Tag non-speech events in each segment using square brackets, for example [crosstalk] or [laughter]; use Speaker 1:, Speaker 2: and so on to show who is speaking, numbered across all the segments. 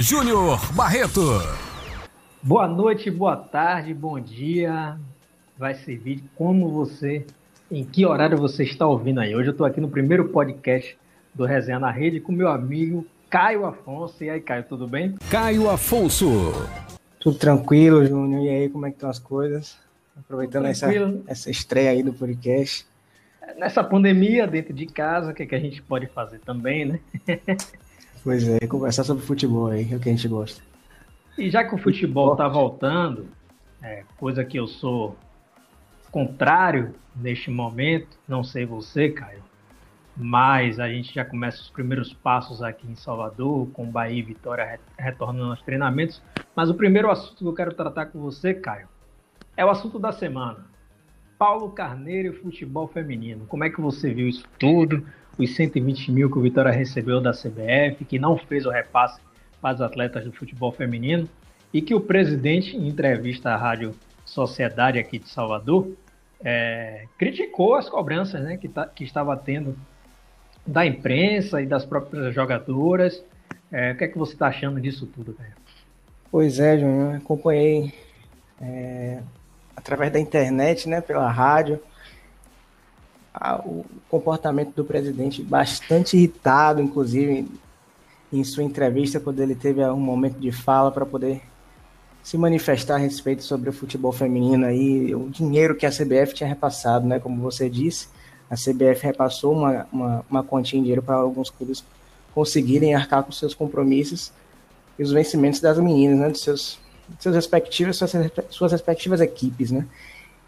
Speaker 1: Júnior Barreto.
Speaker 2: Boa noite, boa tarde, bom dia. Vai servir como você, em que horário você está ouvindo aí. Hoje eu estou aqui no primeiro podcast do Resenha na Rede com meu amigo Caio Afonso. E aí, Caio, tudo bem?
Speaker 1: Caio Afonso.
Speaker 3: Tudo tranquilo, Júnior. E aí, como é que estão as coisas? Aproveitando essa, essa estreia aí do podcast.
Speaker 2: Nessa pandemia, dentro de casa, o que, é que a gente pode fazer também, né? [laughs]
Speaker 3: pois é, conversar sobre futebol aí, é o que a gente gosta.
Speaker 2: E já que o futebol está voltando, é, coisa que eu sou contrário neste momento, não sei você, Caio, mas a gente já começa os primeiros passos aqui em Salvador, com Bahia e Vitória retornando aos treinamentos. Mas o primeiro assunto que eu quero tratar com você, Caio, é o assunto da semana. Paulo Carneiro e futebol feminino. Como é que você viu isso tudo? Os 120 mil que o Vitória recebeu da CBF, que não fez o repasse para os atletas do futebol feminino, e que o presidente, em entrevista à Rádio Sociedade aqui de Salvador, é, criticou as cobranças né, que, tá, que estava tendo da imprensa e das próprias jogadoras. É, o que é que você está achando disso tudo, velho?
Speaker 3: Pois é, Júnior, acompanhei é, através da internet, né, pela rádio, o comportamento do presidente bastante irritado, inclusive em sua entrevista, quando ele teve um momento de fala para poder se manifestar a respeito sobre o futebol feminino aí, o dinheiro que a CBF tinha repassado, né, como você disse, a CBF repassou uma, uma, uma quantia em dinheiro para alguns clubes conseguirem arcar com seus compromissos e os vencimentos das meninas, né, dos seus, seus respectivos, suas, suas respectivas equipes, né.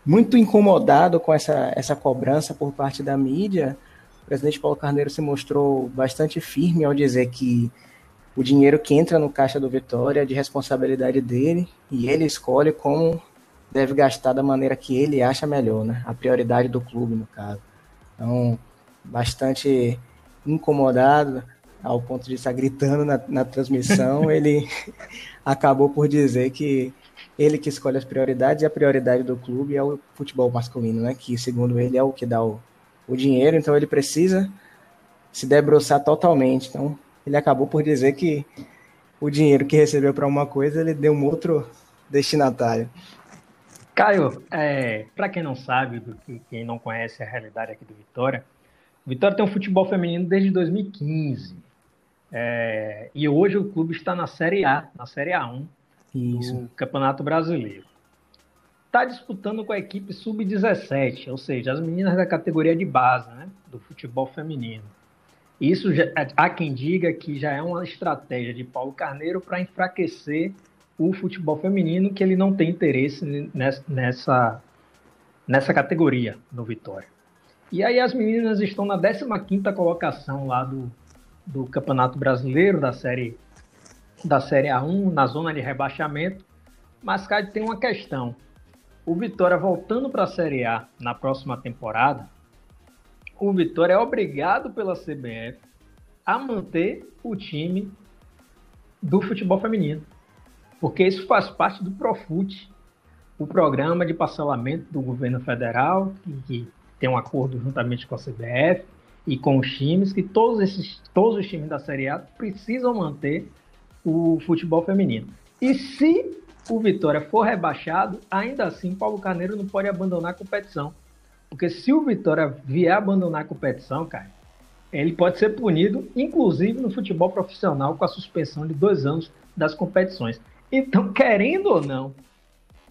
Speaker 3: Muito incomodado com essa, essa cobrança por parte da mídia, o presidente Paulo Carneiro se mostrou bastante firme ao dizer que o dinheiro que entra no caixa do Vitória é de responsabilidade dele e ele escolhe como deve gastar da maneira que ele acha melhor, né? A prioridade do clube, no caso. Então, bastante incomodado, ao ponto de estar gritando na, na transmissão, [laughs] ele acabou por dizer que ele que escolhe as prioridades e a prioridade do clube é o futebol masculino, né? Que, segundo ele, é o que dá o, o dinheiro, então ele precisa se debruçar totalmente. Então, ele acabou por dizer que o dinheiro que recebeu para uma coisa, ele deu um outro destinatário.
Speaker 2: Caio, é, para quem não sabe, quem não conhece a realidade aqui do Vitória, o Vitória tem um futebol feminino desde 2015. É, e hoje o clube está na Série A, na Série A1 Isso. do Campeonato Brasileiro. Está disputando com a equipe sub-17, ou seja, as meninas da categoria de base né, do futebol feminino. Isso já, há quem diga que já é uma estratégia de Paulo Carneiro para enfraquecer o futebol feminino, que ele não tem interesse nessa, nessa categoria no Vitória. E aí as meninas estão na 15ª colocação lá do, do Campeonato Brasileiro, da série, da série A1, na zona de rebaixamento. Mas, cara, tem uma questão. O Vitória voltando para a Série A na próxima temporada, o Vitória é obrigado pela CBF a manter o time do futebol feminino. Porque isso faz parte do Profut, o programa de parcelamento do governo federal, que, tem um acordo juntamente com a CBF e com os times, que todos, esses, todos os times da Série A precisam manter o futebol feminino. E se o Vitória for rebaixado, ainda assim Paulo Carneiro não pode abandonar a competição. Porque se o Vitória vier abandonar a competição, cara, ele pode ser punido, inclusive no futebol profissional, com a suspensão de dois anos das competições. Então, querendo ou não,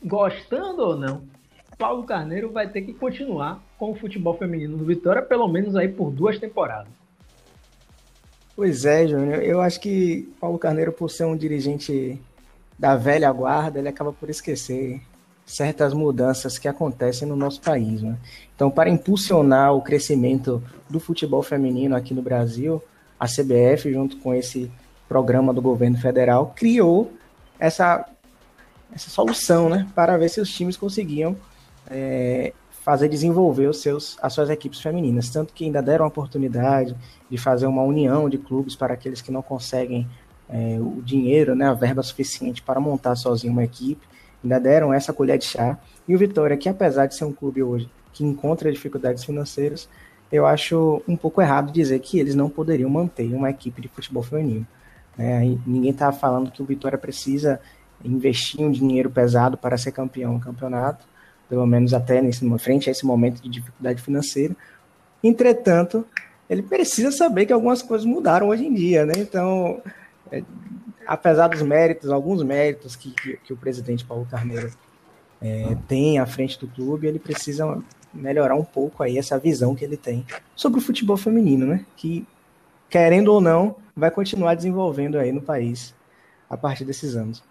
Speaker 2: gostando ou não, Paulo Carneiro vai ter que continuar com o futebol feminino do Vitória, pelo menos aí por duas temporadas.
Speaker 3: Pois é, Júnior. Eu acho que Paulo Carneiro, por ser um dirigente da velha guarda, ele acaba por esquecer certas mudanças que acontecem no nosso país. Né? Então, para impulsionar o crescimento do futebol feminino aqui no Brasil, a CBF, junto com esse programa do governo federal, criou essa, essa solução né? para ver se os times conseguiam é, fazer desenvolver os seus, as suas equipes femininas. Tanto que ainda deram a oportunidade de fazer uma união de clubes para aqueles que não conseguem é, o dinheiro, né, a verba suficiente para montar sozinho uma equipe ainda deram essa colher de chá. E o Vitória, que apesar de ser um clube hoje que encontra dificuldades financeiras, eu acho um pouco errado dizer que eles não poderiam manter uma equipe de futebol feminino. Né? Ninguém está falando que o Vitória precisa investir um dinheiro pesado para ser campeão no campeonato, pelo menos até nesse frente a esse momento de dificuldade financeira. Entretanto, ele precisa saber que algumas coisas mudaram hoje em dia, né? Então, é, apesar dos méritos, alguns méritos que, que, que o presidente Paulo Carneiro é, tem à frente do clube, ele precisa melhorar um pouco aí essa visão que ele tem sobre o futebol feminino, né? Que, querendo ou não, vai continuar desenvolvendo aí no país a partir desses anos.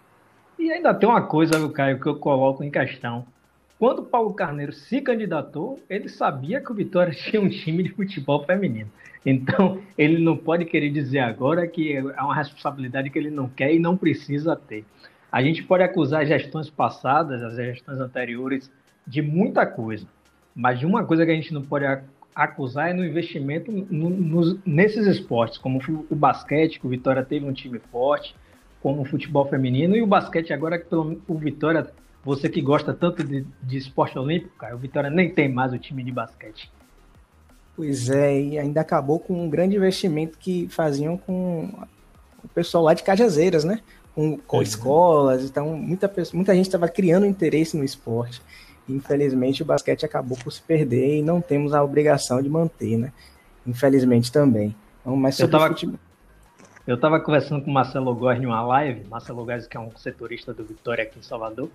Speaker 2: E ainda tem uma coisa, Caio, que eu coloco em questão. Quando Paulo Carneiro se candidatou, ele sabia que o Vitória tinha um time de futebol feminino. Então, ele não pode querer dizer agora que é uma responsabilidade que ele não quer e não precisa ter. A gente pode acusar as gestões passadas, as gestões anteriores, de muita coisa. Mas de uma coisa que a gente não pode acusar é no investimento no, nesses esportes, como o basquete, que o Vitória teve um time forte, como o futebol feminino, e o basquete agora, pelo, o Vitória, você que gosta tanto de, de esporte olímpico, cara, o Vitória nem tem mais o time de basquete.
Speaker 3: Pois é, e ainda acabou com um grande investimento que faziam com o pessoal lá de Cajazeiras, né? Com, com uhum. escolas, então muita, muita gente estava criando interesse no esporte. Infelizmente, o basquete acabou por se perder e não temos a obrigação de manter, né? Infelizmente também. Então, mas
Speaker 2: eu estava futebol... eu tava conversando com o Marcelo Góes em uma live, Marcelo Góes, que é um setorista do Vitória aqui em Salvador.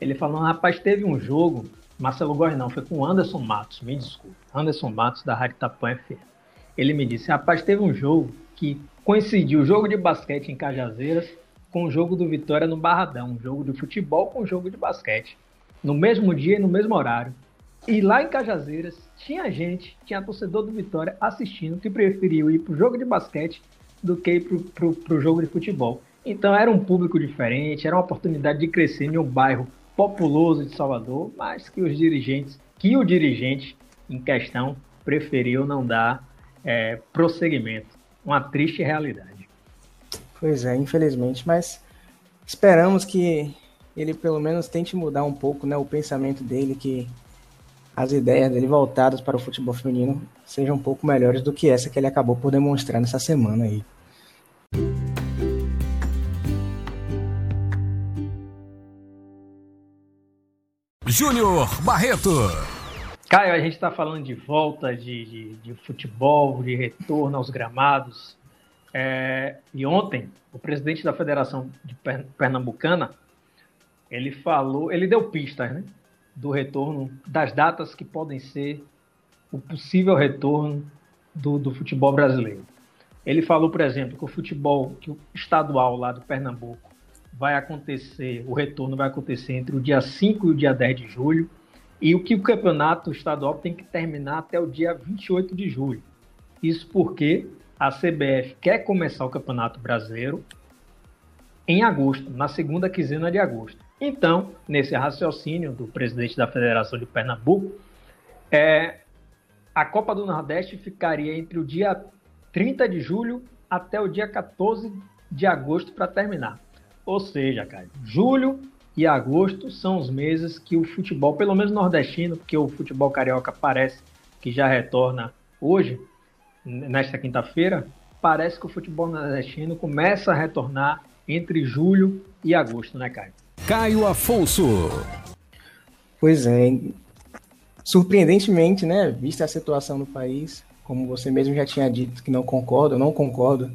Speaker 2: Ele falou: rapaz, teve um jogo, Marcelo Góes não, foi com o Anderson Matos, me desculpe, Anderson Matos da Rádio Tapan FM. Ele me disse: rapaz, teve um jogo que coincidiu o jogo de basquete em Cajazeiras com o jogo do Vitória no Barradão, um jogo de futebol com o jogo de basquete no mesmo dia e no mesmo horário. E lá em Cajazeiras tinha gente, tinha torcedor do Vitória assistindo que preferiu ir para o jogo de basquete do que ir para o jogo de futebol. Então era um público diferente, era uma oportunidade de crescer em um bairro populoso de Salvador, mas que os dirigentes, que o dirigente em questão preferiu não dar é, prosseguimento. Uma triste realidade.
Speaker 3: Pois é, infelizmente, mas esperamos que ele pelo menos tente mudar um pouco né, o pensamento dele, que as ideias dele voltadas para o futebol feminino sejam um pouco melhores do que essa que ele acabou por demonstrar nessa semana aí.
Speaker 1: Júnior Barreto.
Speaker 2: Caio, a gente está falando de volta de, de, de, futebol, de retorno aos gramados. É, e ontem, o presidente da Federação de Pernambucana, ele falou, ele deu pistas, né? Do retorno, das datas que podem ser o possível retorno do, do futebol brasileiro. Ele falou, por exemplo, que o futebol que o estadual lá do Pernambuco vai acontecer, o retorno vai acontecer entre o dia 5 e o dia 10 de julho, e o que o campeonato estadual tem que terminar até o dia 28 de julho. Isso porque a CBF quer começar o Campeonato Brasileiro em agosto, na segunda quinzena de agosto. Então, nesse raciocínio do presidente da Federação de Pernambuco, é, a Copa do Nordeste ficaria entre o dia 30 de julho até o dia 14 de agosto para terminar. Ou seja, cara, julho e agosto são os meses que o futebol, pelo menos nordestino, porque o futebol carioca parece que já retorna hoje, nesta quinta-feira, parece que o futebol nordestino começa a retornar entre julho e agosto, né, Caio?
Speaker 1: Caio Afonso.
Speaker 3: Pois é, surpreendentemente, né, vista a situação no país, como você mesmo já tinha dito que não concordo, eu não concordo,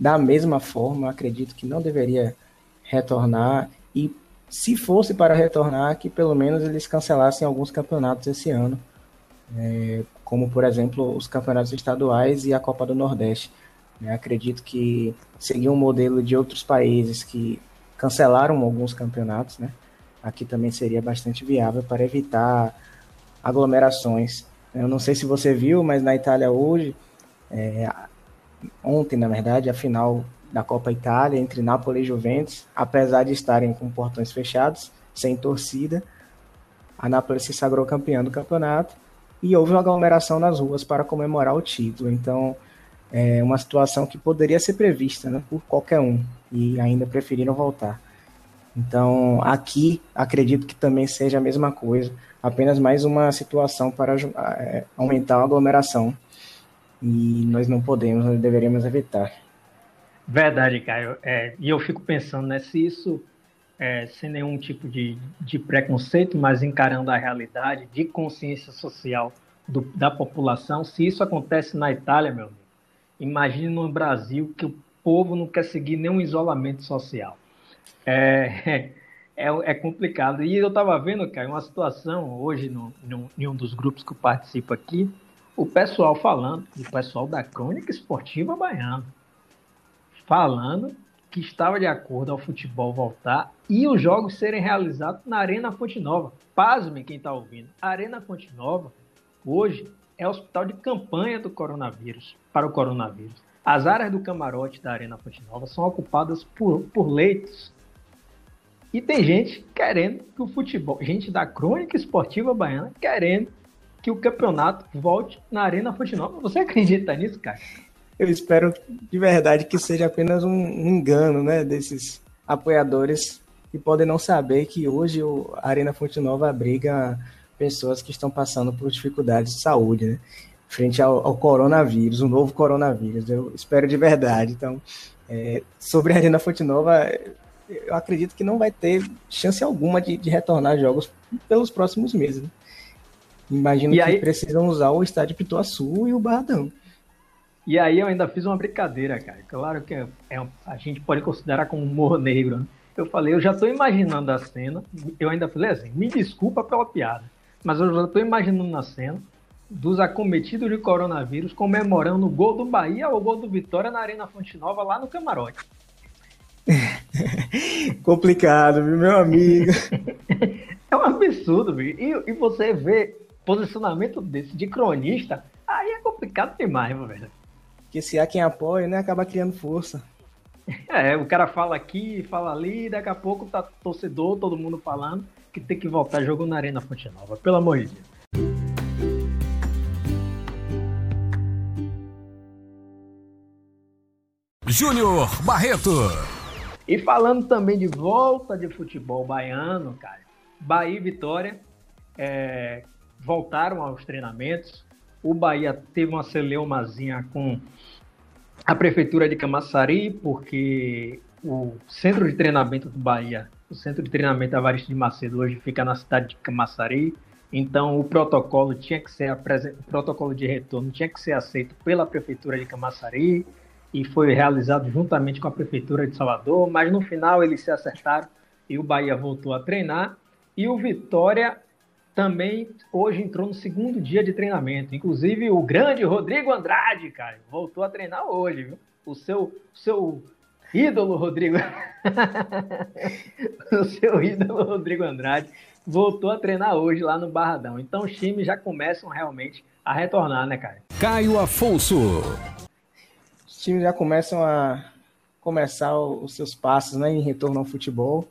Speaker 3: da mesma forma, acredito que não deveria retornar e se fosse para retornar, que pelo menos eles cancelassem alguns campeonatos esse ano, é, como por exemplo os campeonatos estaduais e a Copa do Nordeste. É, acredito que seguir um modelo de outros países que cancelaram alguns campeonatos, né? Aqui também seria bastante viável para evitar aglomerações. Eu não sei se você viu, mas na Itália hoje, é, ontem na verdade, a final da Copa Itália entre Napoli e Juventus, apesar de estarem com portões fechados, sem torcida, a Napoli se sagrou campeã do campeonato e houve uma aglomeração nas ruas para comemorar o título. Então, é uma situação que poderia ser prevista né, por qualquer um e ainda preferiram voltar. Então, aqui acredito que também seja a mesma coisa, apenas mais uma situação para é, aumentar a aglomeração. E nós não podemos, nós deveríamos evitar.
Speaker 2: Verdade, Caio. É, e eu fico pensando, né, se isso, é, sem nenhum tipo de, de preconceito, mas encarando a realidade de consciência social do, da população, se isso acontece na Itália, meu amigo, imagine no Brasil que o povo não quer seguir nenhum isolamento social. É, [laughs] é, é complicado. E eu estava vendo, cara, uma situação hoje no, no, em um dos grupos que eu participo aqui, o pessoal falando, o pessoal da Crônica Esportiva Baiana, falando que estava de acordo ao futebol voltar e os jogos serem realizados na Arena Fonte Nova. Pasmem quem está ouvindo. A Arena Fonte Nova, hoje, é hospital de campanha do coronavírus, para o coronavírus. As áreas do camarote da Arena Fonte Nova são ocupadas por, por leitos e tem gente querendo que o futebol, gente da crônica esportiva baiana, querendo que o campeonato volte na Arena Fonte Nova. Você acredita nisso, cara?
Speaker 3: Eu espero de verdade que seja apenas um engano, né, desses apoiadores que podem não saber que hoje a Arena Fonte Nova abriga pessoas que estão passando por dificuldades de saúde, né? Frente ao, ao coronavírus, o novo coronavírus. Eu espero de verdade. Então, é, sobre a Arena Fonte Nova, eu acredito que não vai ter chance alguma de, de retornar jogos pelos próximos meses. Né? Imagino e que aí... precisam usar o estádio Pituaçu e o Barradão.
Speaker 2: E aí eu ainda fiz uma brincadeira, cara. Claro que é, é, a gente pode considerar como humor negro. Né? Eu falei, eu já estou imaginando a cena. Eu ainda falei assim, me desculpa pela piada, mas eu já estou imaginando a cena dos acometidos de coronavírus comemorando o gol do Bahia ou o gol do Vitória na Arena Fonte Nova lá no camarote. [laughs]
Speaker 3: Complicado, meu amigo? [laughs]
Speaker 2: é um absurdo, viu? E, e você vê posicionamento desse de cronista, aí é complicado demais, meu velho.
Speaker 3: Porque se há quem apoia, né, acaba criando força. [laughs]
Speaker 2: É, o cara fala aqui, fala ali, daqui a pouco tá torcedor, todo mundo falando que tem que voltar jogo na Arena Fonte Nova, pelo amor de Deus.
Speaker 1: Júnior Barreto.
Speaker 2: E falando também de volta de futebol baiano, cara, Bahia e Vitória é, voltaram aos treinamentos. O Bahia teve uma celeumazinha com a prefeitura de Camaçari, porque o centro de treinamento do Bahia, o centro de treinamento Avarista de Macedo, hoje fica na cidade de Camaçari. Então o protocolo tinha que ser o protocolo de retorno tinha que ser aceito pela prefeitura de Camaçari e foi realizado juntamente com a Prefeitura de Salvador, mas no final eles se acertaram e o Bahia voltou a treinar. E o Vitória também hoje entrou no segundo dia de treinamento. Inclusive o grande Rodrigo Andrade, cara, voltou a treinar hoje, viu? O seu, seu ídolo Rodrigo. [laughs] o seu ídolo Rodrigo Andrade voltou a treinar hoje lá no Barradão. Então os times já começam realmente a retornar, né, cara?
Speaker 1: Caio Afonso
Speaker 3: times já começam a começar os seus passos né, em retorno ao futebol.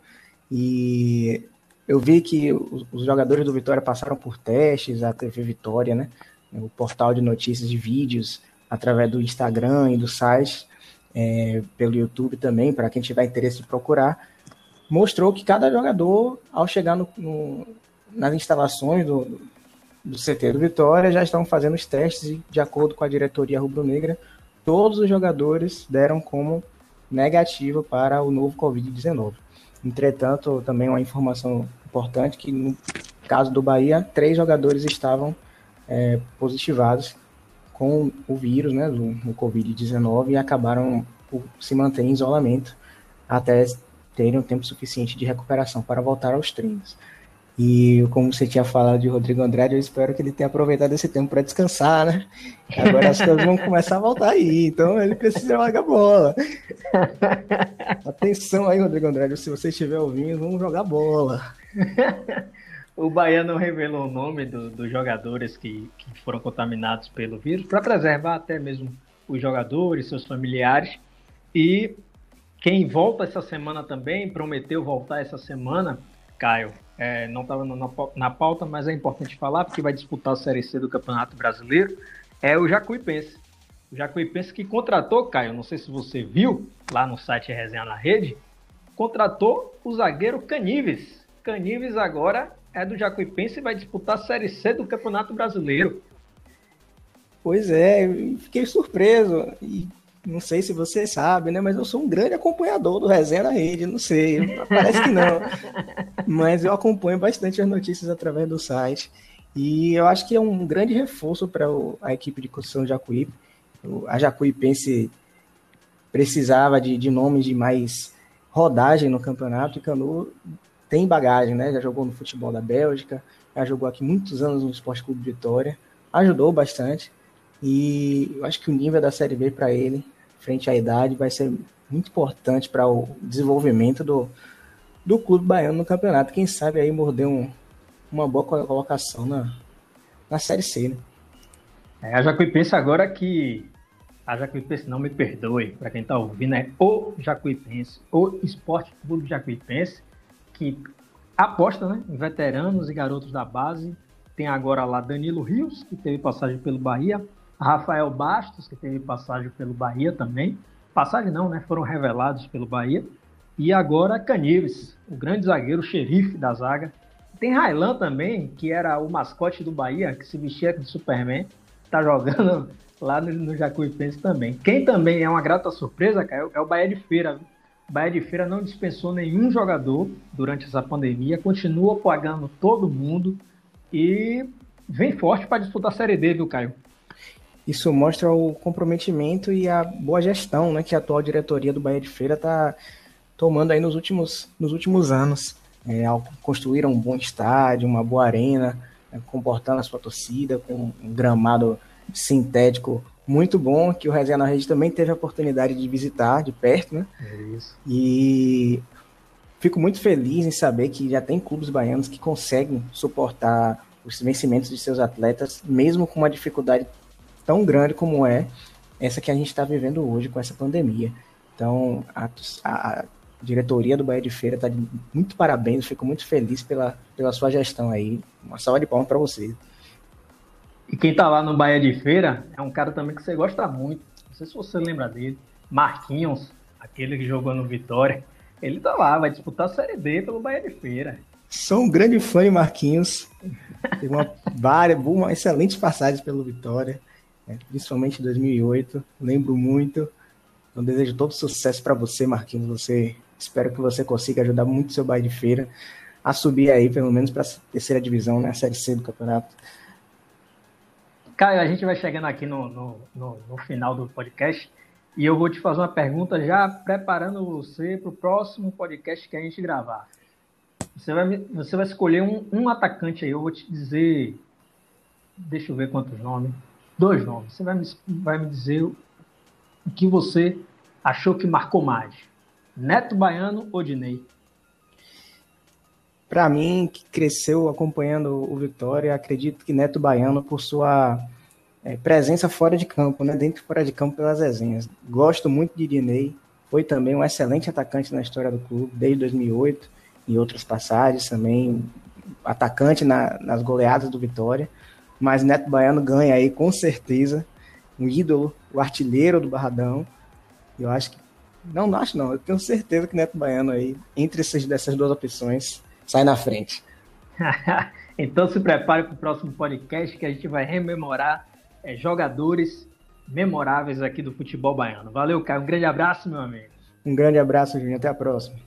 Speaker 3: E eu vi que os jogadores do Vitória passaram por testes, a TV Vitória, né? O portal de notícias de vídeos, através do Instagram e do site, é, pelo YouTube também, para quem tiver interesse de procurar, mostrou que cada jogador, ao chegar no, no, nas instalações do, do CT do Vitória, já estão fazendo os testes e, de acordo com a diretoria rubro-negra, todos os jogadores deram como negativo para o novo Covid-19. Entretanto, também uma informação importante que no caso do Bahia, três jogadores estavam é, positivados com o vírus, né, do, do Covid-19 e acabaram por se manter em isolamento até terem um tempo suficiente de recuperação para voltar aos treinos. E como você tinha falado de Rodrigo Andrade, eu espero que ele tenha aproveitado esse tempo para descansar, né? Agora as coisas vão começar a voltar aí, então ele precisa jogar bola. [laughs] Atenção aí, Rodrigo Andrade, se você estiver ouvindo, vamos jogar bola.
Speaker 2: o Bahia não revelou o nome do, dos jogadores que, que foram contaminados pelo vírus, para preservar até mesmo os jogadores, seus familiares. E quem volta essa semana também, prometeu voltar essa semana, Caio, é, não estava na pauta, mas é importante falar, porque vai disputar a Série C do Campeonato Brasileiro, é o Jacuipense. O Jacuipense que contratou, Caio, não sei se você viu lá no site Resenha na Rede, contratou o zagueiro Canives. Canives agora é do Jacuipense e vai disputar a Série C do Campeonato Brasileiro.
Speaker 3: Pois é, fiquei surpreso. E Não sei se você sabe, né? Mas eu sou um grande acompanhador do Resenha na Rede, não sei, parece que não. [laughs] Mas eu acompanho bastante as notícias através do site. E eu acho que é um grande reforço para a equipe de construção de Jacuípe. A Jacuipense precisava de, de nomes de mais rodagem no campeonato e Canu tem bagagem, né? Já jogou no futebol da Bélgica, já jogou aqui muitos anos no Esporte Clube Vitória, ajudou bastante. E eu acho que o nível da Série B para ele, frente à idade, vai ser muito importante para o desenvolvimento do, do clube baiano no campeonato. Quem sabe aí morder um, uma boa colocação na, na Série C, né?
Speaker 2: É, a Jacuipense agora que. A Jacuipense, não me perdoe, para quem está ouvindo, é o Jacuipense, o Esporte Clube Jacuipense, que aposta né, em veteranos e garotos da base. Tem agora lá Danilo Rios, que teve passagem pelo Bahia, Rafael Bastos, que teve passagem pelo Bahia também. Passagem não, né? Foram revelados pelo Bahia. E agora Canives, o grande zagueiro, o xerife da zaga. Tem Railan também, que era o mascote do Bahia, que se vestia de Superman. Tá jogando [laughs] lá no, no Jacuipense também. Quem também é uma grata surpresa, cara, é o Bahia de Feira. O Bahia de Feira não dispensou nenhum jogador durante essa pandemia, continua pagando todo mundo e vem forte para disputar a Série D, viu, Caio?
Speaker 3: Isso mostra o comprometimento e a boa gestão né, que a atual diretoria do Bahia de Feira está tomando aí nos últimos, nos últimos anos. É, construíram um bom estádio, uma boa arena, é, comportando a sua torcida, com um gramado sintético muito bom, que o Resenha na Rede também teve a oportunidade de visitar de perto, né?
Speaker 2: É isso.
Speaker 3: E fico muito feliz em saber que já tem clubes baianos que conseguem suportar os vencimentos de seus atletas, mesmo com uma dificuldade tão grande como é essa que a gente está vivendo hoje com essa pandemia. Então, a, a, diretoria do Bahia de Feira está de muito parabéns, fico muito feliz pela, pela sua gestão aí. Uma salva de palmas para você.
Speaker 2: E quem está lá no Bahia de Feira é um cara também que você gosta muito. Não sei se você lembra dele. Marquinhos, aquele que jogou no Vitória. Ele está lá, vai disputar a Série B pelo Bahia de Feira.
Speaker 3: Sou um grande fã de Marquinhos. Teve uma, [laughs] várias, uma excelentes passagens pelo Vitória né? principalmente em 2008. Lembro muito. Então, desejo todo sucesso para você, Marquinhos. Você espero que você consiga ajudar muito o seu bairro de feira a subir aí, pelo menos para a terceira divisão, né? A série C do campeonato.
Speaker 2: Caio, a gente vai chegando aqui no, no, no, no final do podcast e eu vou te fazer uma pergunta já preparando você para o próximo podcast que a gente gravar. Você vai, você vai escolher um, um atacante aí, eu vou te dizer. Deixa eu ver quantos nomes dois nomes. Você vai me, vai me dizer o que você achou que marcou mais. Neto Baiano ou Dinei?
Speaker 3: Para mim, que cresceu acompanhando o Vitória, acredito que Neto Baiano, por sua é, presença fora de campo, né, dentro e fora de campo pelas resenhas. Gosto muito de Dinei, foi também um excelente atacante na história do clube, desde 2008 e outras passagens também, atacante na, nas goleadas do Vitória mas Neto Baiano ganha aí com certeza um ídolo, o artilheiro do Barradão. Eu acho que não, não acho não, eu tenho certeza que Neto Baiano aí entre essas dessas duas opções sai na frente. [laughs]
Speaker 2: então se prepare para o próximo podcast que a gente vai rememorar é, jogadores memoráveis aqui do futebol baiano. Valeu, Caio. Um grande abraço, meu amigo.
Speaker 3: Um grande abraço, Juninho. Até a próxima.